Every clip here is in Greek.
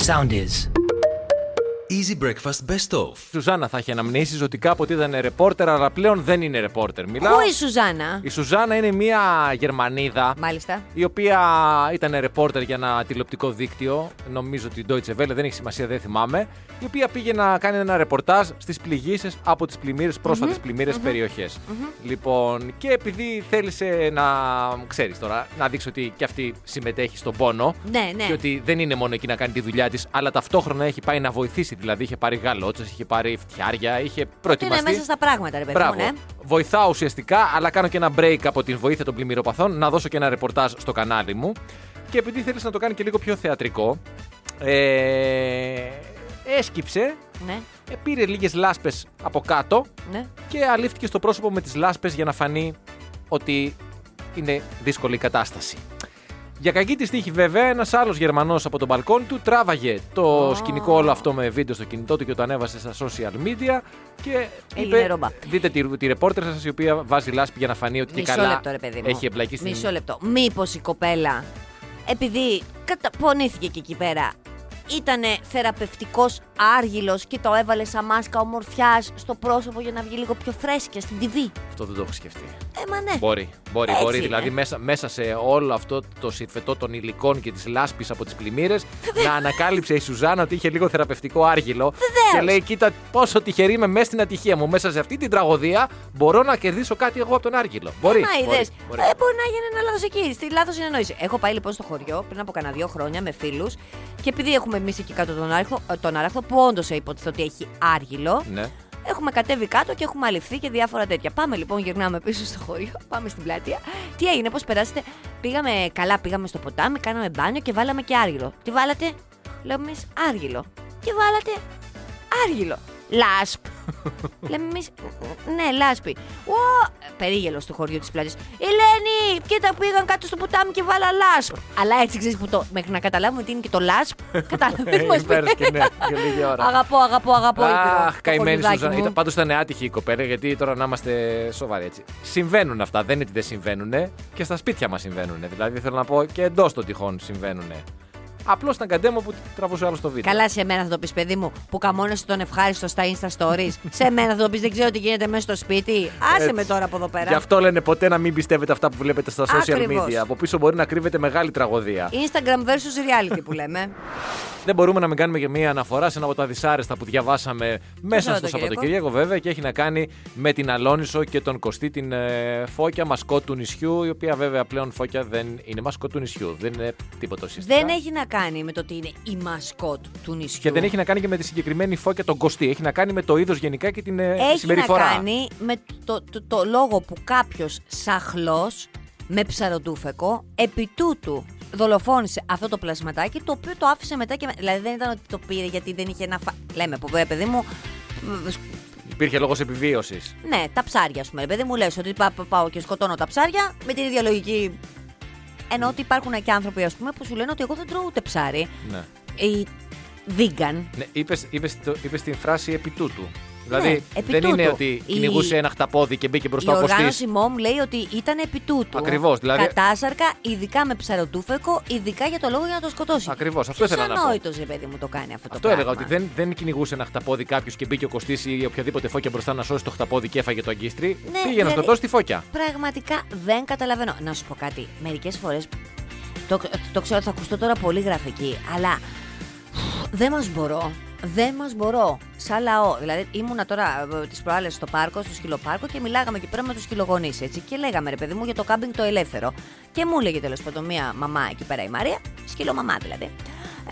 Sound is. Easy Breakfast Best Of. Σουζάννα θα έχει αναμνήσεις ότι κάποτε ήταν ρεπόρτερ, αλλά πλέον δεν είναι ρεπόρτερ. Μιλάω. Πού η Σουζάνα; Η Σουζάννα είναι μια Γερμανίδα. Μάλιστα. Η οποία ήταν ρεπόρτερ για ένα τηλεοπτικό δίκτυο. Νομίζω ότι Deutsche Welle, δεν έχει σημασία, δεν θυμάμαι. Η οποία πήγε να κάνει ένα ρεπορτάζ στις πληγήσεις από τις πλημμύρες, πρόσφατες πλημμύρες περιοχές. Λοιπόν, και επειδή θέλησε να ξέρεις τώρα, να δείξει ότι και αυτή συμμετέχει στον πόνο. Ναι, ναι. Και ότι δεν είναι μόνο εκεί να κάνει τη δουλειά της, αλλά ταυτόχρονα έχει πάει να βοηθήσει. Δηλαδή είχε πάρει γαλότσες, είχε πάρει φτιάρια, είχε Τι είναι προετοιμαστεί. μέσα στα πράγματα, ρε παιδί μου, Μπράβο. ναι. Βοηθάω ουσιαστικά, αλλά κάνω και ένα break από την βοήθεια των πλημμυροπαθών, να δώσω και ένα ρεπορτάζ στο κανάλι μου. Και επειδή θέλεις να το κάνει και λίγο πιο θεατρικό, ε, έσκυψε, Ναι, ε, πήρε λίγες λάσπες από κάτω ναι. και αλήφθηκε στο πρόσωπο με τις λάσπες για να φανεί ότι είναι δύσκολη η κατάσταση. Για κακή τη τύχη, βέβαια, ένας άλλος Γερμανός από τον μπαλκόνι του τράβαγε το Α. σκηνικό όλο αυτό με βίντεο στο κινητό του και το ανέβασε στα social media. Και Έγινε είπε: ρόμπα. Δείτε τη, τη ρεπόρτερ σας η οποία βάζει λάσπη για να φανεί ότι και Μισό καλά λεπτό, ρε παιδί μου. έχει εμπλακεί στην. Μισό λεπτό. Μήπως η κοπέλα, επειδή καταπονήθηκε και εκεί πέρα, ήταν θεραπευτικός άργυλος και το έβαλε σαν μάσκα ομορφιάς στο πρόσωπο για να βγει λίγο πιο φρέσκια στην TV. Αυτό δεν το έχω σκεφτεί. Ε, μα ναι. Μπορεί, μπορεί, Έτσι μπορεί. είναι. Δηλαδή μέσα, μέσα σε όλο αυτό το συμφετό των υλικών και της λάσπης από τις πλημμύρες να ανακάλυψε η Σουζάνα ότι είχε λίγο θεραπευτικό άργυλο. Και λέει: Κοίτα, πόσο τυχερή είμαι μέσα στην ατυχία μου. Μέσα σε αυτή την τραγωδία μπορώ να κερδίσω κάτι εγώ από τον άργυλο. Μπορεί. Μα μπορεί, είδες. μπορεί. Ε, μπορεί να γίνει ένα λάθος εκεί, στη λάθος συνεννόηση. Έχω πάει λοιπόν στο χωριό πριν από κανένα δύο χρόνια με φίλους και επειδή έχουμε εμείς εκεί κάτω τον, άρχο, ε, τον άραχθο που όντως υποτιθώ ότι έχει άργυλο. Ναι. Έχουμε κατέβει κάτω και έχουμε αληφθεί και διάφορα τέτοια. Πάμε λοιπόν, γυρνάμε πίσω στο χωριό, πάμε στην πλατεία. Τι έγινε, πώς περάσετε. Πήγαμε καλά, πήγαμε στο ποτάμι, κάναμε μπάνιο και βάλαμε και άργυλο. Τι βάλατε, λέμε εμείς άργυλο. Τι βάλατε, άργυλο. Λάσπ. Λέμε εμείς, ναι, λάσπη. Ω, περίγελος στο χωριό της πλάτης. Ελένη, κοίτα πήγαν κάτω στο ποτάμι και βάλα λάσπ. Αλλά έτσι ξέρεις που το. Μέχρι να καταλάβουμε τι είναι και το λάσπ. Κατάλαβε. Ε, υπέροχη και ναι, για λίγη ώρα. Αγαπώ, αγαπώ, αγαπώ. Ήπειρο, Αχ, το καημένη χωριουδάκι Σουζάνα. μου. Ήταν, πάντως ήταν άτυχη η κοπέλα, γιατί τώρα να είμαστε σοβαροί έτσι. Συμβαίνουν αυτά, δεν είναι ότι δεν συμβαίνουν και στα σπίτια μας συμβαίνουν. Δηλαδή θέλω να πω και εντός των τυχών συμβαίνουν. Απλώς ήταν καντέμο που τραβούσε άλλος στο βίντεο. Καλά, σε μένα θα το πεις, παιδί μου, που καμώνεσαι τον ευχάριστο στα Insta Stories. σε μένα θα το πεις, δεν ξέρω τι γίνεται μέσα στο σπίτι. Άσε Έτσι. με τώρα από εδώ πέρα. Γι' αυτό λένε ποτέ να μην πιστεύετε αυτά που βλέπετε στα social Ακριβώς. media. Από πίσω μπορεί να κρύβεται μεγάλη τραγωδία. Instagram versus reality που λέμε. Δεν μπορούμε να μην κάνουμε και μία αναφορά σε ένα από τα δυσάρεστα που διαβάσαμε μέσα στο Σαββατοκύριακο. Σαββατοκύριακο, βέβαια, και έχει να κάνει με την Αλόνισο και τον Κωστή, την ε, Φώκια, μασκότ του νησιού, η οποία βέβαια πλέον Φώκια δεν είναι μασκότ του νησιού. Δεν είναι τίποτα ουσιαστικά. δεν έχει να κάνει με το ότι είναι η μασκότ του νησιού; Και δεν έχει να κάνει και με τη συγκεκριμένη Φώκια τον Κωστή. Έχει να κάνει με το είδος γενικά και την ε, Έχει συμπεριφορά. να κάνει με το, το, το λόγο που κάποιος σαχλός με ψαροτούφεκο επί τούτου δολοφόνησε αυτό το πλασματάκι το οποίο το άφησε μετά και. με- Δηλαδή δεν ήταν ότι το πήρε γιατί δεν είχε να φα... Λέμε που βέβαια, παιδί μου. Υπήρχε λόγος επιβίωσης. Ναι, τα ψάρια, ας πούμε. Παιδί μου λες ότι πά- πάω και σκοτώνω τα ψάρια με την ίδια λογική. Ενώ ότι υπάρχουν και άνθρωποι, ας πούμε, που σου λένε ότι εγώ δεν τρώω ούτε ψάρι. Ναι. Οι vegan. Ναι, είπες, είπες, το- είπες την φράση επί τούτου. Δηλαδή Ναι, επί δεν είναι τούτου. ότι Η- κυνηγούσε ένα χταπόδι και μπήκε Η μπροστά ο Κωστής. οργάνωση MOM λέει ότι ήταν επί τούτου. Ακριβώς, δηλαδή- Κατάσαρκα, ειδικά με ψαροτούφεκο, ειδικά για το λόγο για να το σκοτώσει. Ακριβώς, αυτό ήθελα να πω. ανόητος, ρε παιδί μου, το κάνει αυτό, Αυτό το έλεγα, πράγμα. ότι δεν, δεν κυνηγούσε ένα χταπόδι κάποιος και μπήκε ο Κωστής ή οποιαδήποτε φώκια μπροστά να σώσει το χταπόδι και έφαγε το αγκίστρι. Ναι, Πήγε να δηλαδή- σκοτώσει τη φώκια. Πραγματικά δεν καταλαβαίνω. Να σου πω κάτι. Μερικές φορές. Το, το ξέρω, θα ακουστώ τώρα πολύ γραφική, αλλά δεν μας μπορώ. Δεν μας μπορώ. Σαν λαό. Δηλαδή, ήμουνα τώρα τις προάλλες στο πάρκο, στο σκυλοπάρκο και μιλάγαμε εκεί πέρα με τους σκυλογονείς. Και λέγαμε, ρε παιδί μου, για το κάμπινγκ το ελεύθερο. Και μου έλεγε τέλος πάντων μία μαμά εκεί πέρα η Μαρία, σκυλομαμά δηλαδή.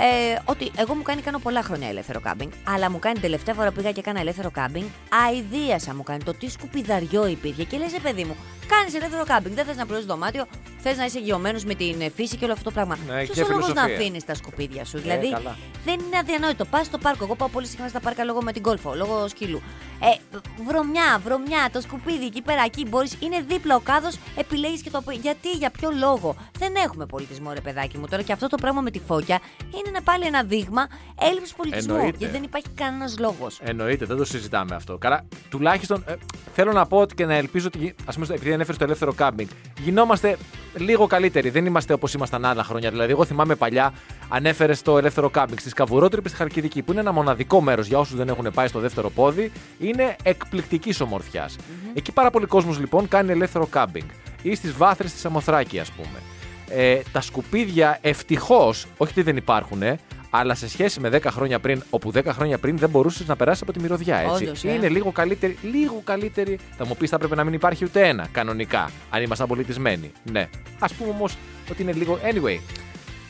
Ε, ότι εγώ μου κάνει κάνω πολλά χρόνια ελεύθερο κάμπινγκ, αλλά μου κάνει την τελευταία φορά που πήγα και έκανα ελεύθερο κάμπινγκ, αηδίασα μου κάνει το τι σκουπιδαριό υπήρχε. Και λες, παιδί μου, κάνεις ελεύθερο κάμπινγκ, δεν θες να πληρώσεις δωμάτιο, θες να είσαι γεωμένος με την ε, φύση και όλο αυτό το πράγμα. Ναι, Ποιος και ο λόγος να φιλοσοφία. αφήνεις τα σκουπίδια σου. Ε, δηλαδή, καλά. δεν είναι αδιανόητο. Πας στο πάρκο. Εγώ πάω πολύ συχνά στα πάρκα λόγω με την κόλφο, λόγω σκύλου. Ε, βρωμιά, βρωμιά, το σκουπίδι εκεί πέρα, εκεί μπορείς. Είναι δίπλα ο κάδος, επιλέγεις και το. Γιατί, για ποιο λόγο. Δεν έχουμε πολιτισμό, ρε παιδάκι μου τώρα. Και αυτό το πράγμα με τη φώκια είναι ένα- πάλι ένα δείγμα έλλειψης πολιτισμού. Εννοείται. Γιατί δεν υπάρχει κανένας λόγος. Εννοείται, δεν το συζητάμε αυτό. Καλά, τουλάχιστον ε, θέλω να πω ότι και να ελπίζω ότι. Α πούμε, επειδή ανέφερες στο ελεύθερο κάμπινγκ. Γινόμαστε λίγο καλύτεροι. Δεν είμαστε όπως ήμασταν άλλα χρόνια. Δηλαδή, εγώ θυμάμαι παλιά, ανέφερες στο ελεύθερο κάμπινγκ στις Καβουρότρυπες στη Χαλκιδική, που είναι ένα μοναδικό μέρος για όσους δεν έχουν πάει στο δεύτερο πόδι. Είναι εκπληκτικής ομορφιάς. Εκεί πάρα πολλοί κόσμος λοιπόν κάνει ελεύθερο κάμπινγκ. Ή στις βάθρες της Αμοθράκη, ας πούμε. Ε, τα σκουπίδια ευτυχώς, όχι ότι δεν υπάρχουν, αλλά σε σχέση με 10 χρόνια πριν, όπου 10 χρόνια πριν δεν μπορούσες να περάσεις από τη μυρωδιά, έτσι. Όντως, ε. Είναι λίγο καλύτερη, λίγο καλύτερη. Θα μου πεις, θα έπρεπε να μην υπάρχει ούτε ένα κανονικά, αν ήμασταν πολιτισμένοι. Ναι. Α πούμε όμως ότι είναι λίγο. Anyway.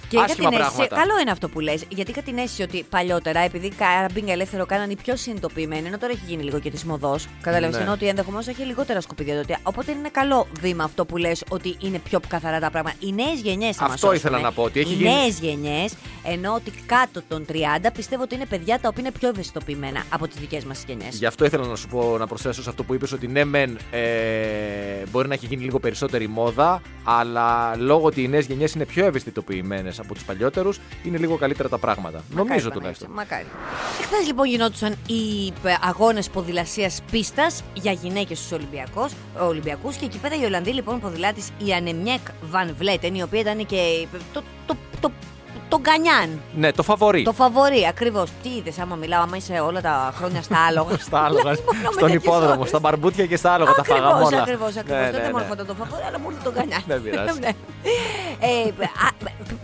Και είχα άσχημα την αίσθηση, πράγματα. καλό είναι αυτό που λες, γιατί είχα την αίσθηση ότι παλιότερα, επειδή κάμπινγκ ελεύθερο κάνανε οι πιο συνειδητοποιημένοι, ενώ τώρα έχει γίνει λίγο και της μοδός, κατάλαβες Ναι. ενώ ότι ενδεχομένως έχει λιγότερα σκουπίδια τότε. Οπότε είναι καλό βήμα αυτό που λες ότι είναι πιο καθαρά τα πράγματα. Οι νέες γενιές θα μας Αυτό ήθελα σώσουνε. να πω, ότι έχει Οι γίνει- νέες γενιές, ενώ ότι κάτω των 30 πιστεύω ότι είναι παιδιά τα οποία είναι πιο ευαισθητοποιημένα από τις δικές μας γενιές. Γι' αυτό ήθελα να σου πω, να προσθέσω σε αυτό που είπες ότι ναι, μεν ε, μπορεί να έχει γίνει λίγο περισσότερη μόδα, αλλά λόγω ότι οι νέες γενιές είναι πιο ευαισθητοποιημένες από τους παλιότερους, είναι λίγο καλύτερα τα πράγματα. Νομίζω τουλάχιστον. Μακάρι. Χθες λοιπόν γινόντουσαν οι αγώνες ποδηλασίας πίστας για γυναίκες στους Ολυμπιακούς και εκεί πέρα η Ολλανδή λοιπόν ποδηλάτης η Ανεμιέκ Βαν Βλέτεν, η οποία ήταν και το, το, το, το γκανιάν. Ναι, το φαβορή. Το φαβορή, ακριβώς. Τι είδες, άμα μιλάω, άμα είσαι όλα τα χρόνια στα άλογα. Στα άλογα, Λες, μόνο με στον τέτοιες υπόδρομο, ώρες. στα μπαρμπούτια και στα άλογα τα φάγαμε Ακριβώς, όλα. ακριβώς, ακριβώς. Ναι, Δεν ναι, μου ναι. έρχονταν το φαβορή, αλλά μου ήρθε το γκανιάν. Δεν πειράζει. Ναι. Ε, α,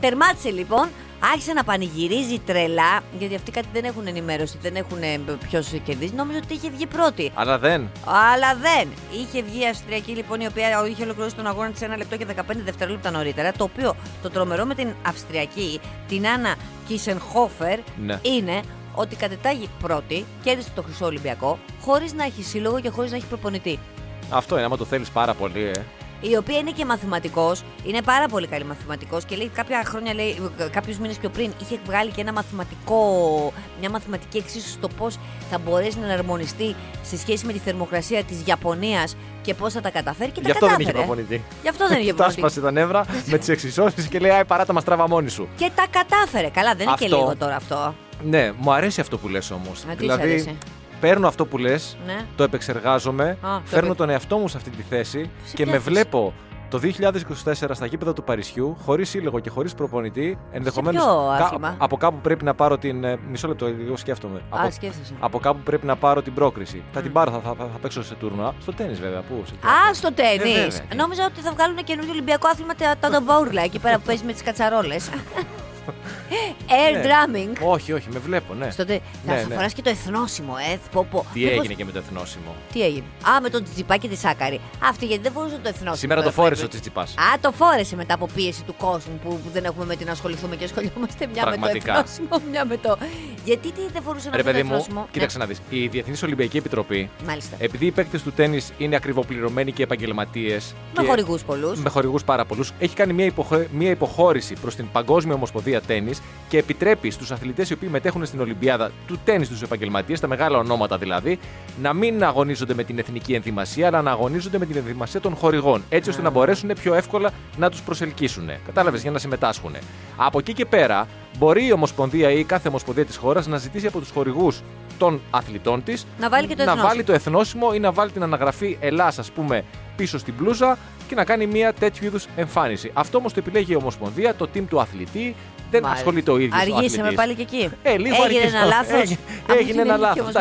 τερμάτισε λοιπόν, άρχισε να πανηγυρίζει τρελά, γιατί αυτοί κάτι δεν έχουν ενημέρωση, δεν έχουν ποιος κερδίζει. Νόμιζα ότι είχε βγει πρώτη. Αλλά δεν. Αλλά δεν. Είχε βγει η Αυστριακή λοιπόν, η οποία είχε ολοκληρώσει τον αγώνα της ένα λεπτό και 15 δευτερόλεπτα νωρίτερα. Το οποίο το τρομερό με την Αυστριακή, την Άννα Κίσενχόφερ, Ναι. είναι ότι κατετάγει πρώτη, κέρδισε το Χρυσό Ολυμπιακό, χωρίς να έχει σύλλογο και χωρίς να έχει προπονητή. Αυτό είναι, άμα το θέλεις πάρα πολύ. Ε. Η οποία είναι και μαθηματικός, είναι πάρα πολύ καλή μαθηματικός και λέει κάποια χρόνια, λέει, κάποιους μήνες πιο πριν, είχε βγάλει και ένα μαθηματικό, μια μαθηματική εξίσωση στο πώς θα μπορέσει να εναρμονιστεί σε σχέση με τη θερμοκρασία της Ιαπωνίας και πώς θα τα καταφέρει. Και Γι' τα αυτό δεν κατάφερε. είχε προπονητή. Γι' αυτό δεν είχε Τα προπονητή. σπάσε τα νεύρα με τις εξισώσεις και λέει: Άι, παράτα μας τράβα μόνη σου. Και τα κατάφερε. Καλά, δεν είναι και Αυτό. λίγο τώρα αυτό. Ναι, μου αρέσει αυτό που λες όμως. τι σου δηλαδή, αρέσει; Παίρνω αυτό που λες, Ναι. το επεξεργάζομαι, το φέρνω επε- τον εαυτό μου σε αυτή τη θέση Σε και ποια με θέση; βλέπω το 2024 στα γήπεδα του Παρισιού, χωρίς σύλλογο και χωρίς προπονητή, ενδεχομένως ποιο κα- άθλημα; από κάπου πρέπει να πάρω την... ε, Μισό λεπτό, λίγο σκέφτομαι. από, σκέφτεσαι. από κάπου πρέπει να πάρω την πρόκριση. Θα την πάρω, θα, θα, θα, παίξω σε τουρνουά. Στο τέννις βέβαια, πού, σε ποιο; Α, στο Ε, τέννη. βέβαια. Νόμιζα ότι θα βγάλουν καινούργιο Ολυμπιακό άθλημα τα, τα ντομπόουρλα εκεί πέρα που παίζεις με τις κατσαρόλες. Air Ναι. drumming. Όχι, όχι, με βλέπω, ναι. Στο τε... Ναι, θα ναι. φοράς και το εθνόσημο, ε. Πω, πω. Τι Μήπως- έγινε και με το εθνόσημο; Τι έγινε; Α, με τον Τζιπάκι της Σάκαρη. Αυτή γιατί δεν φορούσε το εθνόσημο. Σήμερα το Ε, φόρεσε ε, ο Τσιτσιπάς. Α, το φόρεσε μετά από πίεση του κόσμου που, που δεν έχουμε με την να ασχοληθούμε και ασχολιόμαστε μια Πραγματικά. με το εθνόσημο, μια με το. Γιατί τι δεν φορούσε να Ρε πει το παιδί μου, εθνόσημο. κοίταξε να δεις. Η Διεθνής Ολυμπιακή Επιτροπή, Ναι, μάλιστα. επειδή οι παίκτες του τέννη είναι ακριβοπληρωμένοι και επαγγελματίες. με χορηγούς πολλούς. Με χορηγούς πάρα πολλούς, έχει κάνει μια, υποχω... μια υποχώρηση προς την Παγκόσμια Ομοσπονδία Τέννη και επιτρέπει στους αθλητές οι οποίοι μετέχουν στην Ολυμπιάδα του τέννη τους επαγγελματίες, τα μεγάλα ονόματα δηλαδή, να μην αγωνίζονται με την εθνική ενδυμασία, αλλά να αγωνίζονται με την ενδυμασία των χορηγών. Έτσι ώστε να μπορέσουν πιο εύκολα να τους προσελκύσουν. Κατάλαβες για να συμμετάσχουν. Από εκεί και πέρα, μπορεί η Ομοσπονδία ή κάθε Ομοσπονδία της χώρας να ζητήσει από τους χορηγούς των αθλητών της Να βάλει και το να εθνόσημο. βάλει το εθνόσημο ή να βάλει την αναγραφή Ελλάς, ας πούμε, πίσω στην μπλούζα και να κάνει μια τέτοιου είδους εμφάνιση. Αυτό όμως το επιλέγει η Ομοσπονδία, το team του αθλητή. Δεν Μάλιστα. ασχολείται ο ίδιος. Αργήσαμε πάλι και εκεί. Ε, λίγο έγινε αργήσαμε. ένα λάθο. Έγινε, έγινε ένα λάθος.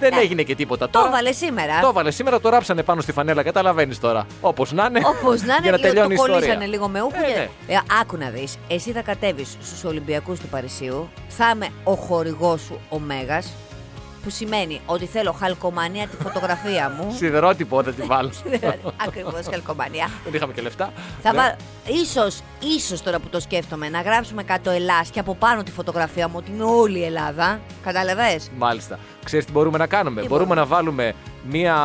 Δεν Ε, έγινε και τίποτα. Το Τώρα έβαλε σήμερα. το έβαλε σήμερα, το ράψανε πάνω στη φανέλα. Καταλαβαίνεις τώρα. Όπως να είναι. Όπως να είναι, για να λίγο τελειώνει η το ιστορία. κολλήσανε λίγο με ούκου. Ε, και- ναι. Ε, άκου να δεις. Εσύ θα κατέβεις στους Ολυμπιακούς του Παρισίου. Θα είμαι ο χορηγός σου ο Μέγας. Που σημαίνει ότι θέλω χαλκομανία τη φωτογραφία μου. Σιδερότυπο δεν τη βάλω. Ακριβώς χαλκομανία. Δεν είχαμε και λεφτά. Θα Ναι. βάλω. Ίσως, ίσως τώρα που το σκέφτομαι, να γράψουμε κάτω Ελλάς και από πάνω τη φωτογραφία μου ότι είναι όλη η Ελλάδα. Κατάλαβες; Μάλιστα. Ξέρεις τι μπορούμε να κάνουμε; Τι μπορούμε μπορούμε. να βάλουμε μία.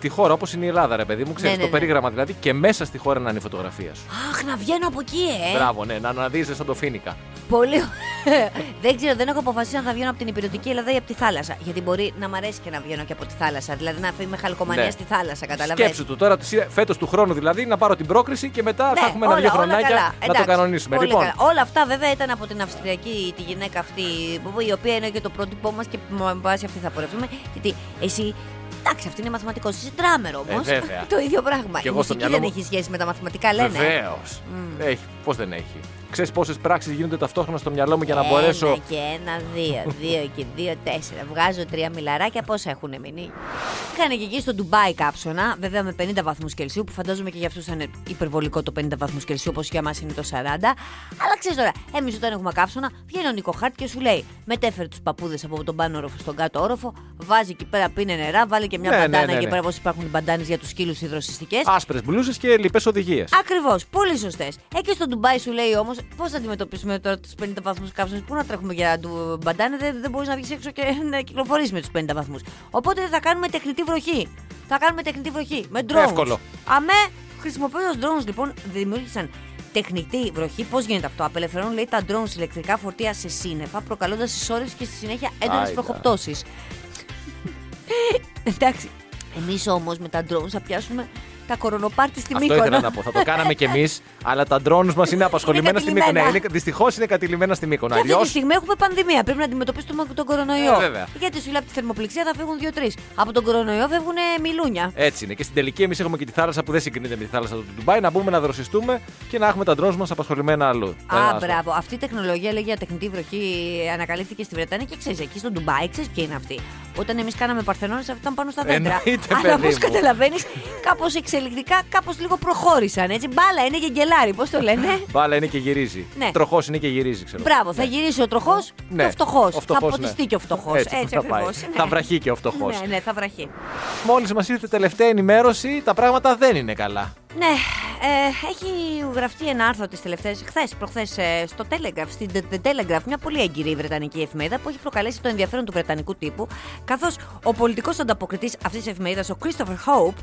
τη χώρα όπως είναι η Ελλάδα, ρε παιδί μου. Ξέρεις Ναι, ναι, το ναι. περίγραμμα δηλαδή και μέσα στη χώρα να είναι η φωτογραφία σου. Αχ, να βγαίνω από εκεί, ε! Μπράβο, ναι, να αναδείζεσαι σαν το φίνικα. Πολύ ωραία. Δεν ξέρω, δεν έχω αποφασίσει αν θα βγαίνω από την υπηρετική Ελλάδα ή από τη θάλασσα. Γιατί μπορεί να μ' αρέσει και να βγαίνω και από τη θάλασσα. Δηλαδή να είμαι χαλκομανία Ναι. στη θάλασσα, καταλαβαίνετε. Σκέψου του τώρα, φέτος του χρόνου δηλαδή, να πάρω την πρόκριση και μετά θα έχουμε Ναι, όλα- ένα-δύο όλα χρονάκια καλά. να το Εντάξει, κανονίσουμε. πολύ Λοιπόν, καλά. Όλα αυτά βέβαια ήταν από την Αυστριακή, τη γυναίκα αυτή, που- η οποία είναι και το πρότυπό μας και με βάση αυτή θα πορευτούμε. Γιατί εσύ Εντάξει, αυτή είναι μαθηματικός. Είσαι τράμερο όμως. Ε, βέβαια. το ίδιο πράγμα. Και Η εγώ στο μουσική μυαλό δεν μου- έχει σχέση με τα μαθηματικά, λένε. Βεβαίως. Έχει. Πώς δεν έχει; Ξέρεις πόσες πράξεις γίνονται ταυτόχρονα στο μυαλό μου για να Ένα μπορέσω. και ένα, δύο. Δύο και δύο, τέσσερα. Βγάζω τρία μιλαράκια, πόσα έχουν μείνει. Είχαν και εκεί στο Ντουμπάι κάψωνα, βέβαια με 50 βαθμούς Κελσίου, που φαντάζομαι και για αυτούς θα είναι υπερβολικό το 50 βαθμούς Κελσίου, όπως για εμά είναι το 40. Αλλά ξέρεις τώρα, εμείς όταν έχουμε κάψωνα, βγαίνει ο Νίκο Χάρτ και σου λέει: Μετέφερε τους παππούδες από τον πάνω όροφο στον κάτω όροφο, βάζει εκεί πέρα πίνε νερά, βάλει και μια Ναι, ναι, μπαντάνα ναι, εκεί ναι. πέρα, όπως υπάρχουν οι μπαντάνες για τους σκύλους υδροσυστικές. Άσπρες μπλούζες και λοιπές οδηγίες. Ακριβώς, πολύ σωστές. Εκεί στο Ντουμπάι σου λέει όμως πώς θα αντιμετωπίσουμε τώρα τους 50 βαθμούς καύσεω. Πού να τρέχουμε για του μπαντάνε, δεν, δεν μπορείς να βγεις έξω και να κυκλοφορήσει με τους 50 βαθμούς. Οπότε θα κάνουμε τεχνητή βροχή. Θα κάνουμε τεχνητή βροχή με drones. Εύκολο. Αμέ, χρησιμοποιώντας drones λοιπόν, δημιούργησαν τεχνητή βροχή. Πώς γίνεται αυτό, Απελευθερώνουν λέει τα drones ηλεκτρικά φορτία σε σύννεφα, προκαλώντας συσσόρευση και στη συνέχεια έντονες Άιντα. προχοπτώσεις. Εντάξει. Εμείς όμως με τα drones θα πιάσουμε τα κορονοπάρτι στη Αυτό Μύκονο. ήθελα να πω. Θα το κάναμε κι εμείς, αλλά τα drones μας είναι απασχολημένα στη Μύκονο. Ναι, κατηλημένα. Δυστυχώς είναι κατηλημένα στη Μύκονο. Και αυτή Αλλιώ. τη στιγμή έχουμε πανδημία. Πρέπει να αντιμετωπίσουμε τον κορονοϊό. Ε, βέβαια. Γιατί σου λέει από τη θερμοπληξία θα φύγουν δύο-τρεις. Από τον κορονοϊό φεύγουν μιλούνια. Έτσι είναι. Και στην τελική εμείς έχουμε και τη θάλασσα που δεν συγκρίνεται με τη θάλασσα του Ντουμπάι. Να μπούμε να δροσιστούμε και να έχουμε τα drones μας απασχολημένα αλλού. Α, Ένα μπράβο. Αυτή η τεχνολογία λέγει για τεχνητή βροχή ανακαλύφθηκε στη Βρετανία και ξέρεις, εκεί στο Ντουμπάι, ξέρεις ποιοι είναι αυτοί. Όταν εμείς κάναμε Παρθενώνες, αυτοί ήταν πάνω στα δέντρα. Εννοείται, Αλλά παιδί όπως μου. καταλαβαίνεις, κάπως εξελικτικά, κάπως λίγο προχώρησαν. Έτσι, μπάλα είναι και γκελάρι, πώς το λένε. Μπάλα είναι και γυρίζει. Ναι. Τροχός είναι και γυρίζει, ξέρω. Μπράβο, θα Ναι. γυρίσει ο τροχός Ναι. και ο φτωχός. Ο Θα φτωχός, ποτιστεί ναι. και ο φτωχός. Έτσι, Έτσι, θα πάει. ακριβώς, ναι. Θα βραχεί και ο φτωχός. Ναι, ναι, θα βραχεί. Μόλις μας ήρθε τελευταία ενημέρωση, τα πράγματα δεν είναι καλά. Ναι, ε, έχει γραφτεί ένα άρθρο τις τελευταίες, χθες, προχθές, στο Telegraph, στην The The Telegraph, μια πολύ έγκυρη βρετανική εφημερίδα που έχει προκαλέσει το ενδιαφέρον του βρετανικού τύπου, καθώς ο πολιτικός ανταποκριτής αυτής της εφημερίδας, ο Christopher Hope,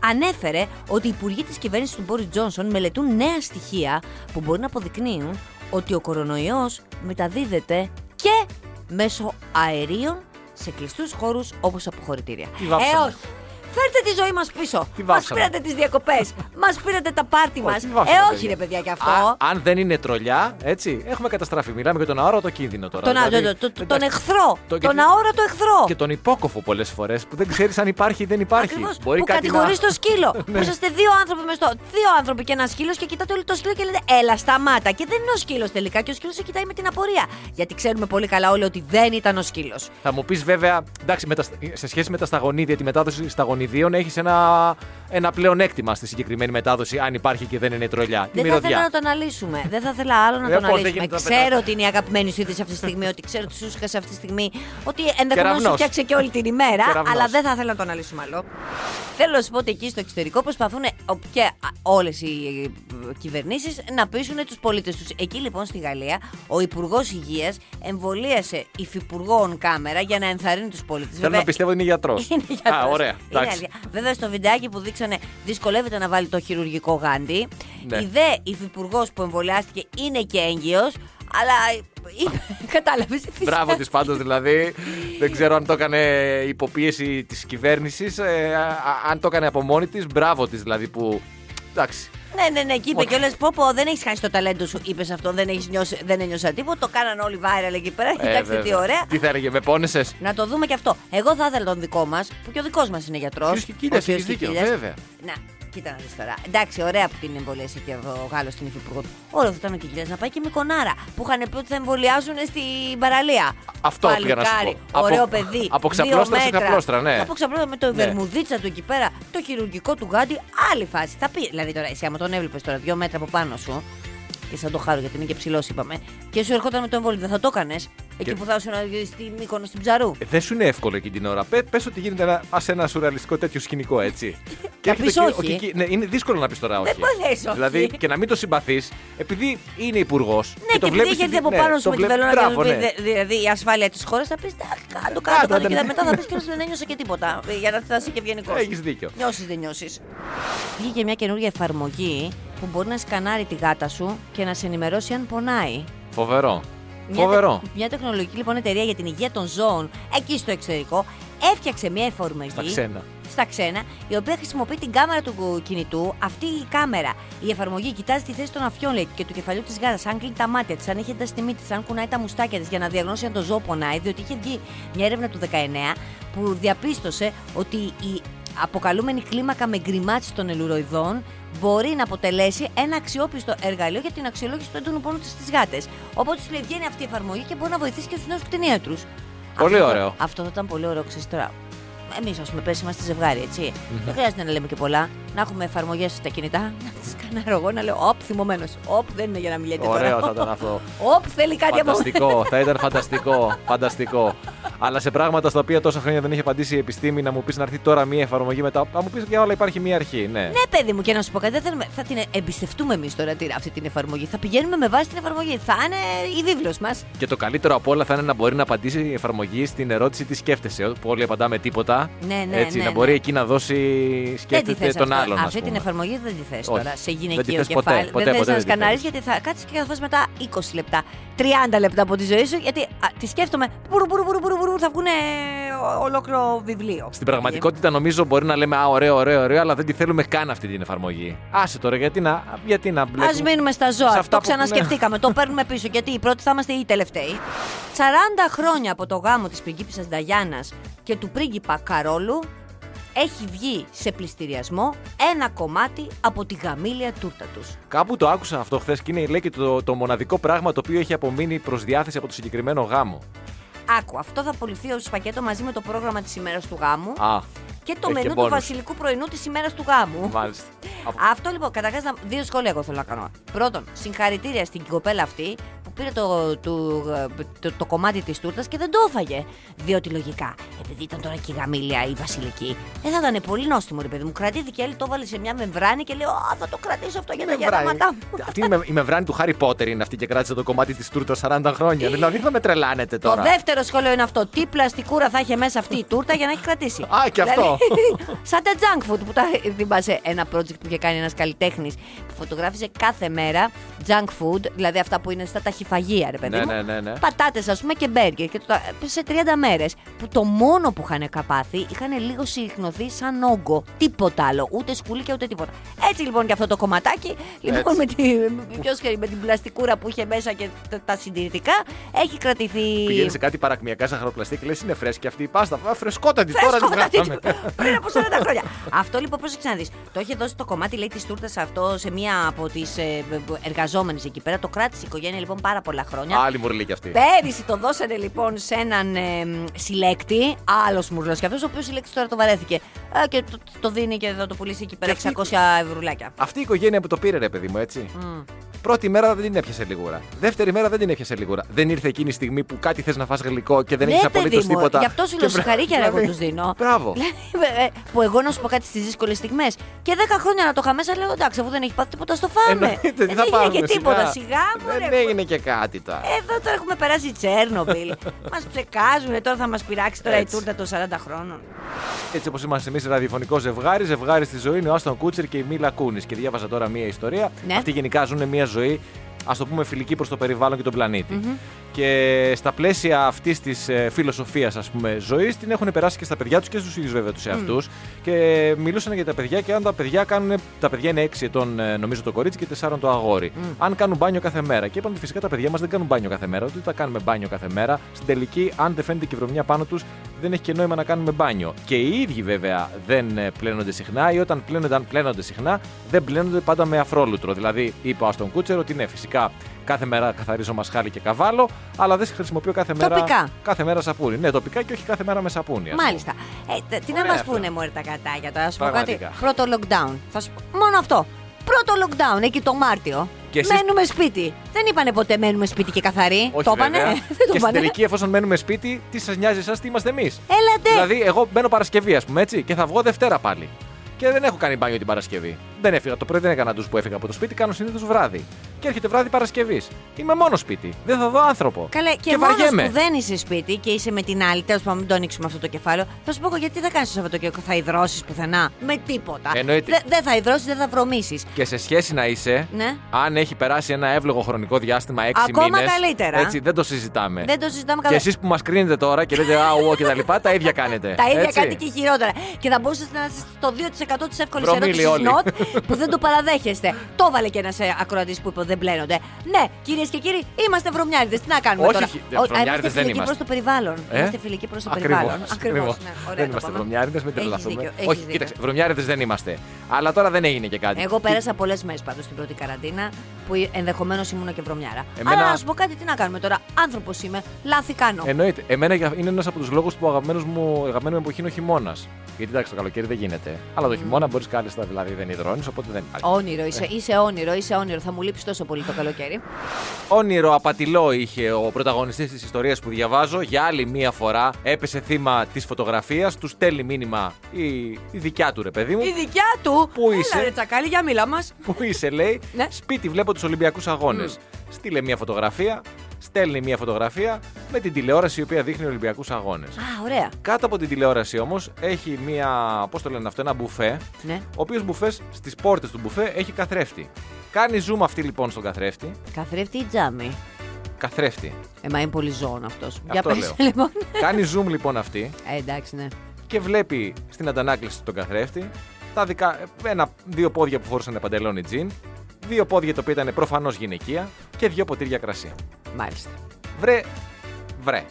ανέφερε ότι οι υπουργοί της κυβέρνησης του Boris Johnson μελετούν νέα στοιχεία που μπορεί να αποδεικνύουν ότι ο κορονοϊός μεταδίδεται και μέσω αερίων σε κλειστούς χώρους όπως αποχωρητήρια. Τι βάψαμε. Ε, όχι. Φέρτε τη ζωή μας πίσω. Τι Μας βάψαμε. πήρατε τις διακοπές. Μας πήρατε τα πάρτι μας. Όχι, τι Ε, βάψαμε, όχι, παιδιά. ρε παιδιά, κι αυτό. Α, αν δεν είναι τρολιά, έτσι, έχουμε καταστραφεί. Μιλάμε για τον αόρατο κίνδυνο τώρα. τον, α- δηλαδή, το- το- τον εντάξει, εχθρό. το- τον και- αόρατο εχθρό. Και τον υπόκοφο πολλές φορές που δεν ξέρεις αν υπάρχει ή δεν υπάρχει. Ακριβώς, Μπορεί που κάτι κατηγορείς να... το σκύλο. Ναι. Που είσαστε δύο άνθρωποι μες στο. Δύο άνθρωποι και ένας σκύλος και κοιτάτε όλοι το σκύλο και λέτε Έλα, σταμάτα. Και δεν είναι ο σκύλος τελικά. Και ο σκύλος σε κοιτάει με την απορία. Γιατί ξέρουμε πολύ καλά όλοι ότι δεν ήταν ο σκύλος. Θα μου πεις βέβαια, εντάξει, με τα, σε σχέση με τα σταγονίδια, τη μετάδοση σταγονιδίων, έχεις ένα, ένα πλεονέκτημα στη συγκεκριμένη μετάδοση, αν υπάρχει και δεν είναι τρολιά. Τη Δεν θα ήθελα μυρωδιά. να το αναλύσουμε. Δεν θα ήθελα άλλο να Ε, το πώς δεν αναλύσουμε. γίνεται να Ξέρω πετάς. ότι είναι η αγαπημένη σου είδηση αυτή τη στιγμή, ότι ξέρω ότι σου σκάσε αυτή τη στιγμή, ότι ενδεχομένως σου Κεραυνός. φτιάξε και όλη την ημέρα, Κεραυνός. αλλά δεν θα ήθελα να το αναλύσουμε άλλο. Θέλω να σου πω ότι εκεί στο εξωτερικό προσπαθούν ο- και όλες οι κυβερνήσεις να πείσουν τους πολίτες τους. Εκεί λοιπόν στη Γαλλία, ο Υπουργός Υγείας εμβολίασε υφυπουργό κάμερα για να ενθαρρύνει τους πολίτες. Θέλω να πιστεύω ότι είναι γιατρός. Είναι γιατρός. Α, ωραία. Είναι εντάξει. αλήθεια. Βέβαια, στο βιντεάκι που δείξανε δυσκολεύεται να βάλει το χειρουργικό γάντι. Ναι. Η δε υφυπουργός που εμβολιάστηκε είναι και έγκυος, αλλά. Κατάλαβες. Μπράβο της πάντως, δηλαδή. δεν ξέρω αν το έκανε υποπίεση της κυβέρνησης, αν το έκανε από μόνη της. Μπράβο της, δηλαδή που. Εντάξει. Ναι, ναι, ναι, και είπε Όχι. κιόλας: Πω, πω, δεν έχεις χάσει το ταλέντο σου. Είπες αυτό, δεν, έχεις νιώσει, δεν ένιωσα τίποτα. Το κάναν όλοι viral εκεί πέρα. Ε, Κοιτάξτε τι βέβαια. ωραία. Τι θα έλεγε, με πόνεσες; Να το δούμε και αυτό. Εγώ θα ήθελα τον δικό μας, που και ο δικός μας είναι γιατρός. Κύριος Κικίλιας, έχεις δίκιο, βέβαια. Να, κοίτα να δεις τώρα. Εντάξει, ωραία που την εμβολίασε και ο Γάλλος την υφυπουργό του. Ωραίο θα ήταν ο Κικίλιας να πάει και με κονάρα που είχαν πει ότι θα εμβολιάζουν στην παραλία. Αυτό πήγα να σου Παλικάρι, πω. Από- Ωραίο παιδί. από δύο ξαπλώστρα σε μέτρα. ξαπλώστρα, ναι. Από ξαπλώστρα με το Ναι. βερμουδίτσα του εκεί πέρα, το χειρουργικό του γάντι, άλλη φάση. Θα πει, δηλαδή τώρα, εσύ άμα τον έβλεπες τώρα δύο μέτρα από πάνω σου, και σαν το χάρο γιατί είναι και ψηλός, είπαμε, και σου ερχόταν με το εμβόλιο, δεν θα το έκανες. Εκεί Και- που θα ήσουν στη Μύκονο στην Ψαρού. Ε, δεν σου είναι εύκολο εκείνη την ώρα. Πε πες ότι γίνεται ένα, ας ένα σουρεαλιστικό τέτοιο σκηνικό, έτσι. Να έρχεται πεις και ο όχι. Κικί- ναι, είναι δύσκολο να πεις τώρα όχι. Δεν μου λες όχι. Δηλαδή και να μην το συμπαθείς, επειδή είναι υπουργός. Ναι, και, επειδή έχει έρθει από πάνω σου με τη βελόνα Μπράβο, και ναι. δε- δηλαδή η ασφάλεια της χώρας, θα πεις κάτω, Κάτω, κάτω, κάτω. ναι. Και μετά θα πεις και δεν ένιωσα και τίποτα. ε, Για να θα είσαι και ευγενικός. Έχεις δίκιο. Νιώσεις, δεν νιώσεις. Βγήκε μια καινούργια εφαρμογή που μπορεί να σκανάρει τη γάτα σου και να σε ενημερώσει αν πονάει. Φοβερό. Μια, Φοβερό. τε- μια τεχνολογική λοιπόν εταιρεία για την υγεία των ζώων εκεί στο εξωτερικό έφτιαξε μια εφαρμογή. Στα ξένα. στα ξένα, η οποία χρησιμοποιεί την κάμερα του κου- κινητού. Αυτή η κάμερα, η εφαρμογή, κοιτάζει τη θέση των αφιών λέει, και του κεφαλιού της γάτας, αν κλείνει τα μάτια της, αν έχει ένταση στη μύτη της, αν κουνάει τα μουστάκια της για να διαγνώσει αν το ζώο πονάει. Διότι είχε βγει μια έρευνα του 19 που διαπίστωσε ότι η αποκαλούμενη κλίμακα με γκριμάτιση των ελουροειδών μπορεί να αποτελέσει ένα αξιόπιστο εργαλείο για την αξιολόγηση του έντονου πόνου στι γάτες. Οπότε σου λέει βγαίνει αυτή η εφαρμογή και μπορεί να βοηθήσει και τους νέους κτηνίατρου. Πολύ Αυτό- ωραίο. Αυτό θα ήταν πολύ ωραίο, ξέρεις τώρα. Εμείς, ας πούμε, πέσει είμαστε ζευγάρι, έτσι. Δεν χρειάζεται να λέμε και πολλά. Να έχουμε εφαρμογές στα κινητά, να τις σκανάρω εγώ, να λέω Οπ, θυμωμένος. Οπ, δεν είναι για να μιλάτε τώρα. Ωραίο θα ήταν αυτό. Οπ, θέλει κάτι από μένα. Φανταστικό, θα ήταν φανταστικό. Φανταστικό. Αλλά σε πράγματα στα οποία τόσα χρόνια δεν έχει απαντήσει η επιστήμη, να μου πεις να έρθει τώρα μία εφαρμογή μετά. Θα μου πεις για όλα υπάρχει μία αρχή. Ναι. Ναι, παιδί μου, και να σου πω κάτι, δεν θέλουμε, θα την εμπιστευτούμε εμείς τώρα την- αυτή την εφαρμογή. Θα πηγαίνουμε με βάση την εφαρμογή. Θα είναι η βίβλος μας. Και το καλύτερο από όλα θα είναι να μπορεί να απαντήσει η εφαρμογή στην ερώτηση τι σκέφτεσαι. Που όλοι απαντάμε τίποτα. Ναι, ναι, Έτσι, ναι, να ναι. μπορεί εκεί να δώσει Δεν τη σκέφτεται θες τον αυτό. Άλλον. ας Αυτή την πούμε. εφαρμογή δεν τη θες Όχι. τώρα. Σε Δεν τη γυναικείο θες ποτέ, κεφάλι. ποτέ, δεν ποτέ θε να δεν τη σκανάρεις θες. γιατί θα κάτσεις και θα δώσεις μετά 20 λεπτά, 30 λεπτά από τη ζωή σου. Γιατί α, τη σκέφτομαι. Μπουρου, μπουρου, μπουρου, μπουρου, μπουρου, θα βγουν ολόκληρο βιβλίο. Στην πραγματικότητα νομίζω μπορεί να λέμε Α, ωραίο, ωραίο, ωραίο, αλλά δεν τη θέλουμε καν αυτή την εφαρμογή. Άσε τώρα, γιατί να, γιατί να Α μπλέκουμε. μείνουμε στα σε ζώα. αυτά Το που- ξανασκεφτήκαμε. Το παίρνουμε πίσω. Γιατί οι πρώτοι θα είμαστε οι τελευταίοι. 40 χρόνια από το γάμο της πριγκίπισσας Νταγιάννας και του πρίγκιπα Καρόλου έχει βγει σε πληστηριασμό ένα κομμάτι από τη γαμήλια τούρτα τους. Κάπου το άκουσα αυτό χθες και είναι λέει και το, το μοναδικό πράγμα το οποίο έχει απομείνει προς διάθεση από το συγκεκριμένο γάμο. Άκου, αυτό θα απολυθεί ως πακέτο μαζί με το πρόγραμμα της ημέρας του γάμου Α, και το έχει μενού και του μπόνους. βασιλικού πρωινού της ημέρας του γάμου. μάλιστα. Από- Αυτό λοιπόν, καταρχάς, δύο σχόλια εγώ θέλω να κάνω. Πρώτον, συγχαρητήρια στην κοπέλα αυτή που πήρε το, το, το, το κομμάτι της τούρτας και δεν το έφαγε. Διότι λογικά, επειδή ήταν τώρα και η γαμήλια η βασιλική, δεν θα ήταν πολύ νόστιμο, ρε παιδί μου. Κρατήθηκε, έλεγε, το έβαλε σε μια μεμβράνη και λέει: Α, θα το κρατήσω αυτό για τα Μεμβράνη. γέραματά μου. Αυτή η, με, η μεμβράνη του Χάρι Πότερ είναι αυτή και κράτησε το κομμάτι της τούρτας 40 χρόνια. δηλαδή θα με τρελάνετε Το τώρα. δεύτερο σχόλιο είναι αυτό. Τι πλαστικούρα θα είχε μέσα αυτή η τούρτα για να έχει κρατήσει. Α, και αυτό. Δηλαδή, σαν τα junk food που τα θυμάσαι ένα project που είχε κάνει ένας καλλιτέχνης που φωτογράφιζε κάθε μέρα junk food, δηλαδή αυτά που είναι στα ταχυφαγεία, ρε παιδί Ναι, μου. ναι, ναι, ναι. Πατάτες, ας πούμε, και μπέργκερ. Και το, τα- σε 30 μέρες. Που το μόνο που είχαν καπάθει είχαν λίγο συρρυκνωθεί σαν όγκο. Τίποτα άλλο. Ούτε σκουλίκια ούτε τίποτα. Έτσι λοιπόν και αυτό το κομματάκι, λοιπόν με, τη, ποιος ξέρει, με την πλαστικούρα που είχε μέσα και τα, τα συντηρητικά, έχει κρατηθεί. Πηγαίνει σε κάτι παρακμιακά ζαχαροπλαστή και λες: Είναι φρέσκη αυτή η πάστα. Α, φρεσκότατη τώρα της Φρέσκο, βγάλαμε. Πριν από 40 χρόνια. αυτό λοιπόν, πρόσεξε να δει. Το είχε δώσει το κομμάτι, λέει, της τούρτας αυτό σε μία από τις ε, εργαζόμενες εκεί πέρα. Το κράτησε η οικογένεια λοιπόν πάρα πολλά χρόνια. Άλλη μουρλή κι αυτή. Πέρυσι το δώσανε λοιπόν σε έναν ε, συλλέκτη, άλλος μουρλό και αυτός, ο οποίος συλλέκτης τώρα το βαρέθηκε. Ε, και το, το δίνει και θα το πουλήσει εκεί πέρα Και αυτή- 600 ευρουλάκια. Αυτή η οικογένεια που το πήρε, ρε παιδί μου, έτσι. Πρώτη μέρα δεν την έπιασε λιγούρα. Δεύτερη μέρα δεν την έπιασε λιγούρα. Δεν ήρθε εκείνη η στιγμή που κάτι θες να φας γλυκό και δεν Ναι, έχεις παιδί απολύτως μου, τίποτα. Γι' αυτό σου Και λέω βρε- συγχαρήκια εγώ δηλαδή, τους δίνω. Μπράβο. Δηλαδή, ε, που εγώ να σου πω κάτι στις δύσκολες στιγμές. Και 10 χρόνια να το είχα μέσα, λέω εντάξει, αφού δεν έχει πάθει τίποτα, στο φάμε. Εννοείται, τι δεν θα έγινε πάρουμε, και τίποτα. σιγά. Σιγά μου, Δεν ρε, έγινε και κάτι τώρα. Εδώ τώρα έχουμε περάσει Τσέρνομπιλ. μας ψεκάζουν, τώρα θα μας πειράξει τώρα Έτσι. η τούρτα των 40 χρόνων. Έτσι όπως είμαστε εμείς ραδιοφωνικό ζευγάρι, ζευγάρι στη ζωή είναι ο Άστον Κούτσερ και η Μίλα Κούνης. Και διάβαζα τώρα μία ιστορία. Ναι. Αυτοί γενικά ζουν μία ζωή, ας το πούμε, φιλική προς το περιβάλλον και τον πλανητη Και στα πλαίσια αυτής της φιλοσοφίας, ας πούμε, ζωής, την έχουν περάσει και στα παιδιά τους και στους ίδιους βέβαια τους εαυτούς. Και μιλούσαν για τα παιδιά και αν τα παιδιά κάνουν. Τα παιδιά είναι 6 ετών, ε, νομίζω, το κορίτσι και 4 το αγόρι. Αν κάνουν μπάνιο κάθε μέρα. Και είπαν ότι φυσικά τα παιδιά μας δεν κάνουν μπάνιο κάθε μέρα, ούτε τα κάνουμε μπάνιο κάθε μέρα. Στην τελική, αν δεν φαίνεται και βρωμιά πάνω τους, δεν έχει και νόημα να κάνουμε μπάνιο. Και οι ίδιοι βέβαια δεν ε, πλένονται συχνά ή όταν πλένονται, αν πλένονται συχνά, δεν πλένονται πάντα με αφρόλουτρο. Δηλαδή, είπα στον Κούτσερ ότι ναι, φυσικά κάθε μέρα καθαρίζω μασχάλη και καβάλο, αλλά δεν χρησιμοποιώ κάθε μέρα, Τοπικά. κάθε μέρα σαπούνι. Ναι, τοπικά και όχι κάθε μέρα με σαπούνι. ας πούμε. Μάλιστα. Ε, τε- τι να Ωραία μας αυτά. πούνε μόλι τα κατάκια τώρα, θα σου πω κάτι. Πραγματικά. Πρώτο lockdown. Θα σου πω, μόνο αυτό. Πρώτο lockdown, εκεί το Μάρτιο. Και εσείς- Μένουμε σπίτι. Δεν είπανε ποτέ μένουμε σπίτι και καθαροί. Όχι, το είπανε; βέβαια. Δεν το και στην είπανε. τελική, εφόσον μένουμε σπίτι, τι σας νοιάζει εσάς, τι είμαστε εμείς; Έλατε. Δηλαδή, εγώ μπαίνω Παρασκευή, ας πούμε έτσι, και θα βγω Δευτέρα πάλι. Και δεν έχω κάνει μπάνιο την Παρασκευή. Δεν έφυγα το πρωί, δεν έκανα του που έφυγα από το σπίτι, κάνω συνήθως βράδυ. Και έρχεται βράδυ Παρασκευής. Είμαι μόνος σπίτι. Δεν θα δω άνθρωπο. Καλέ, και, και μόνος βαριέμαι. που δεν είσαι σπίτι και είσαι με την άλλη, τέλος πάντων, μην το ανοίξουμε αυτό το κεφάλαιο. Θα σου πω εγώ γιατί θα κάνεις το Σαββατοκύριακο, θα υδρώσεις πουθενά. Με τίποτα. Εννοείται. Δε- Δεν θα υδρώσεις, δεν θα βρωμίσει. Και σε σχέση να είσαι, Ναι. αν έχει περάσει ένα εύλογο χρονικό διάστημα 6 Ακόμα μήνες, καλύτερα. Έτσι, δεν το συζητάμε. Δεν το συζητάμε Και καλά. εσείς που μας κρίνετε τώρα και λέτε αου και τα λοιπά, τα ίδια κάνετε. Τα ίδια έτσι. κάτι και χειρότερα. Και θα μπορούσατε να είστε στο 2% της εύκολης Βρωμίλοι ερώτησης όλοι. not που δεν το παραδέχεστε. Το έβαλε και ένας ακροατής που είπε ότι δεν μπλένονται. Ναι, κυρίες και κύριοι, είμαστε βρωμιάριδες. Τι να κάνουμε Όχι, τώρα; χι- Ο- α, βρωμιάριδες δεν φιλικοί είμαστε. προς το περιβάλλον. Ε; Είμαστε φιλικοί προς το Ακριβώς, περιβάλλον. ακριβώς. ναι. Ωραία δεν το είμαστε πάμε. βρωμιάριδες, μην Έχεις τρελαθούμε. δίκιο, έχεις Όχι, δίκιο. κοίταξε, βρωμιάριδες δεν είμαστε. Αλλά τώρα δεν έγινε και κάτι. Εγώ Τι- πέρασα πολλές μέρες πάντως στην πρώτη καραντίνα που ενδεχομένως ήμουν και βρωμιάρα. Εμένα- Αλλά να σου πω κάτι, τι να κάνουμε τώρα; Άνθρωπος είμαι, λάθη κάνω. Εννοείται. Εμένα για- είναι ένας από τους λόγους που ο αγαπημένος μου, αγαπημένη μου εποχή είναι ο χειμώνας. Γιατί εντάξει, το καλοκαίρι δεν γίνεται. Αλλά το χειμώνα μπορείς κάλλιστα δηλαδή δεν υδρώνεις, οπότε δεν υπάρχει. Όνειρο, είσαι, είσαι όνειρο, είσαι όνειρο. Θα μου λείψεις τόσο πολύ το καλοκαίρι. Όνειρο απατηλό είχε ο πρωταγωνιστής της ιστορίας που διαβάζω. Για άλλη μία φορά έπεσε θύμα της φωτογραφίας. Του στέλνει μήνυμα η, η δικιά του ρε παιδί μου. Η δικιά του; Πού Έλα, είσαι; ρε, τσακάλι, για μίλα μας. Πού είσαι, λέει. Ναι. Σπίτι βλέπω τους Ολυμπιακούς Αγώνες. Στείλε μία φωτογραφία. Στέλνει μία φωτογραφία με την τηλεόραση η οποία δείχνει Ολυμπιακούς Αγώνες. Α, ωραία. Κάτω από την τηλεόραση όμως έχει μία, πώς το λένε αυτό, ένα μπουφέ. Ναι. Ο οποίος μπουφές στις πόρτες του μπουφέ έχει καθρέφτη. Κάνει zoom αυτή λοιπόν στον καθρέφτη. Καθρέφτη ή τζάμι; Καθρέφτη. Ε, μα είναι πολύ ζώων αυτός. Για Αυτό πες, λέω. λοιπόν. Κάνει zoom λοιπόν αυτή. Ε, εντάξει, ναι. και βλέπει στην αντανάκληση τον καθρέφτη τα δικά, ένα, δύο πόδια που φορούσαν παντελόνι τζιν, δύο πόδια τα οποία ήταν προφανώς γυναικεία και δύο ποτήρια κρασί. Μάλιστα. Βρε, βρε.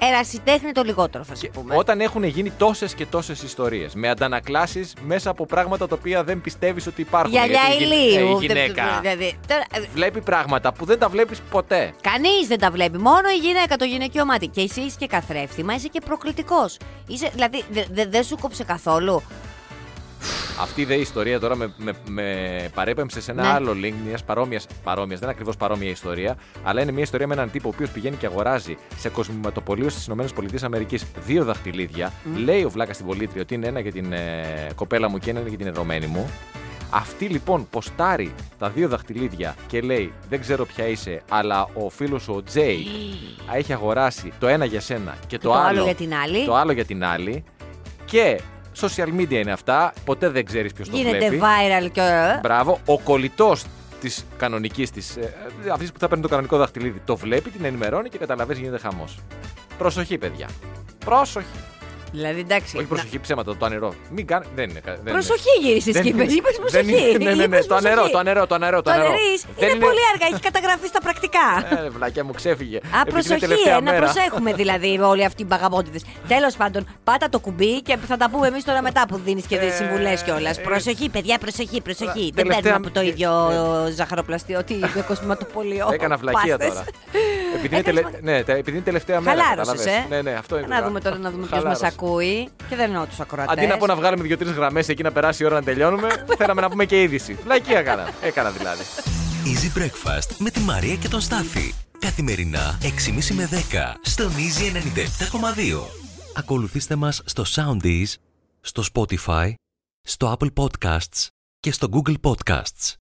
Ερασιτέχνη το λιγότερο, θα σου Και πούμε. όταν έχουν γίνει τόσες και τόσες ιστορίες με αντανακλάσεις μέσα από πράγματα τα οποία δεν πιστεύεις ότι υπάρχουν. Γυαλιά γιατί η γυ- ηλίου. ε, Η γυναίκα Δηλαδή, τώρα, ε, βλέπει πράγματα που δεν τα βλέπεις ποτέ. Κανείς δεν τα βλέπει. Μόνο η γυναίκα, το γυναικείο μάτι. Και εσύ είσαι και καθρέφτη, μα είσαι και προκλητικός. Δηλαδή, δε- δε- δεν σου κόψε καθόλου; Αυτή η δε ιστορία τώρα με, με, με παρέπεμψε σε ένα Ναι. άλλο link μιας παρόμοιας. Παρόμοιας, δεν είναι ακριβώς παρόμοια ιστορία, αλλά είναι μια ιστορία με έναν τύπο ο οποίος πηγαίνει και αγοράζει σε κοσμηματοπολείο στι ΗΠΑ δύο δαχτυλίδια. Λέει ο Βλάκας στην πολίτρια ότι είναι ένα για την ε, κοπέλα μου και ένα για την ερωμένη μου. Αυτή λοιπόν ποστάρει τα δύο δαχτυλίδια και λέει: Δεν ξέρω ποια είσαι, αλλά ο φίλος σου ο Τζέι έχει αγοράσει το ένα για σένα και το, το άλλο για την άλλη. Το άλλο για την άλλη. Και social media είναι αυτά. Ποτέ δεν ξέρεις ποιος το Γίνεται βλέπει. viral και. ε, Μπράβο. Ο κολλητός της κανονικής της, ε, αυτής που θα παίρνει το κανονικό δαχτυλίδι, το βλέπει, την ενημερώνει και καταλαβαίνεις γίνεται χαμός. Προσοχή, παιδιά. Πρόσοχη. Δηλαδή, εντάξει. Όχι προσοχή, ψέματα, το ανερό. Μην κάνε. Δεν είναι. κα- Δεν Προσοχή γύρισε Δεν και είπες. είναι. Είπες Δεν προσοχή. είναι. Ναι, ναι, ναι. Είπες Το ανερό, προσοχή. το ανερό, το ανερό. Το ανερό. ανερείς. Δεν Είναι πολύ αργά, έχεις καταγραφεί στα πρακτικά. Ε, βλακιά μου ξέφυγε. Α, Επειδή είναι προσοχή, τελευταία ε, να μέρα. προσέχουμε δηλαδή όλοι αυτοί οι μπαγαμπότιδε. Τέλος πάντων, πάτα το κουμπί και θα τα πούμε εμείς τώρα μετά που δίνεις και Ε, συμβουλές κιόλας. ε, Προσοχή, παιδιά, προσοχή, προσοχή. Δεν τελευταία- παίρνουμε από το ε, ίδιο ζαχαροπλαστείο, τι κοσμηματοπολείο. Έκανα βλακεία πάστες. τώρα. επειδή, είναι Έκανες τελε... ναι, τε- επειδή είναι τελευταία μέρα. Χαλάρωσες, καταλαβες. ε. Ναι, ναι, αυτό είναι. Να δούμε τώρα να δούμε ποιος μας Χαλάρωσες. Ακούει. Και δεν εννοώ τους ακροατές. Αντί να πω να βγάλουμε δύο-τρεις γραμμές εκεί να περάσει η ώρα να τελειώνουμε, θέλαμε να πούμε και είδηση. Βλακεία έκανα. Έκανα δηλαδή. Easy Breakfast με τη Μαρία και τον Στάφη. Καθημερινά 6.30 με 10 στον Easy 97.2. Ακολουθήστε μας στο Soundees, στο Spotify, στο Apple Podcasts και στο Google Podcasts.